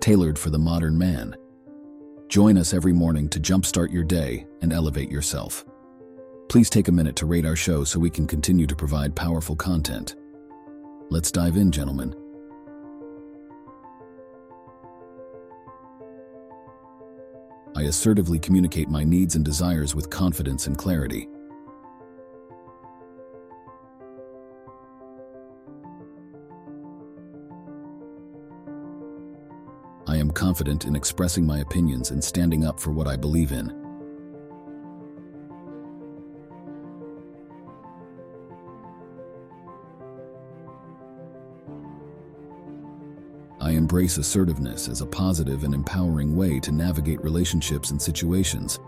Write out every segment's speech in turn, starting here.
tailored for the modern man. Join us every morning to jumpstart your day and elevate yourself. Please take a minute to rate our show so we can continue to provide powerful content. Let's dive in, gentlemen. I assertively communicate my needs and desires with confidence and clarity. I am confident in expressing my opinions and standing up for what I believe in. I embrace assertiveness as a positive and empowering way to navigate relationships and situations.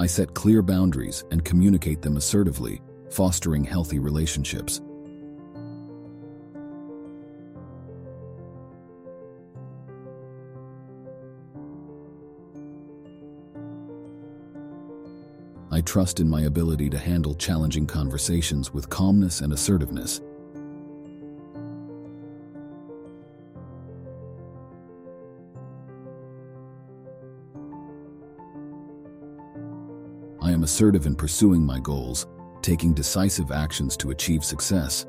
I set clear boundaries and communicate them assertively, fostering healthy relationships. I trust in my ability to handle challenging conversations with calmness and assertiveness. Am assertive in pursuing my goals, taking decisive actions to achieve success.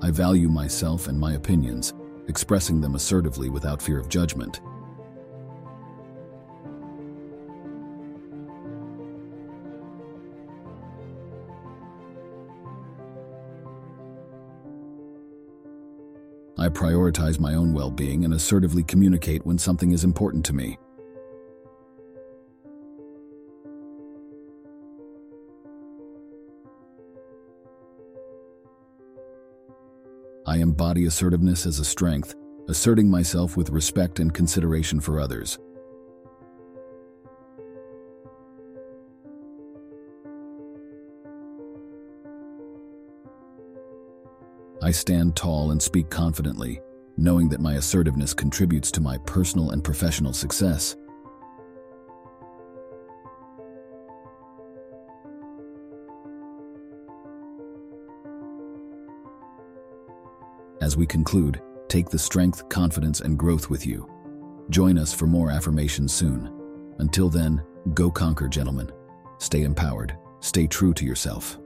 I value myself and my opinions, expressing them assertively without fear of judgment. I prioritize my own well being and assertively communicate when something is important to me. I embody assertiveness as a strength, asserting myself with respect and consideration for others. I stand tall and speak confidently, knowing that my assertiveness contributes to my personal and professional success. As we conclude, take the strength, confidence, and growth with you. Join us for more affirmations soon. Until then, go conquer, gentlemen. Stay empowered, stay true to yourself.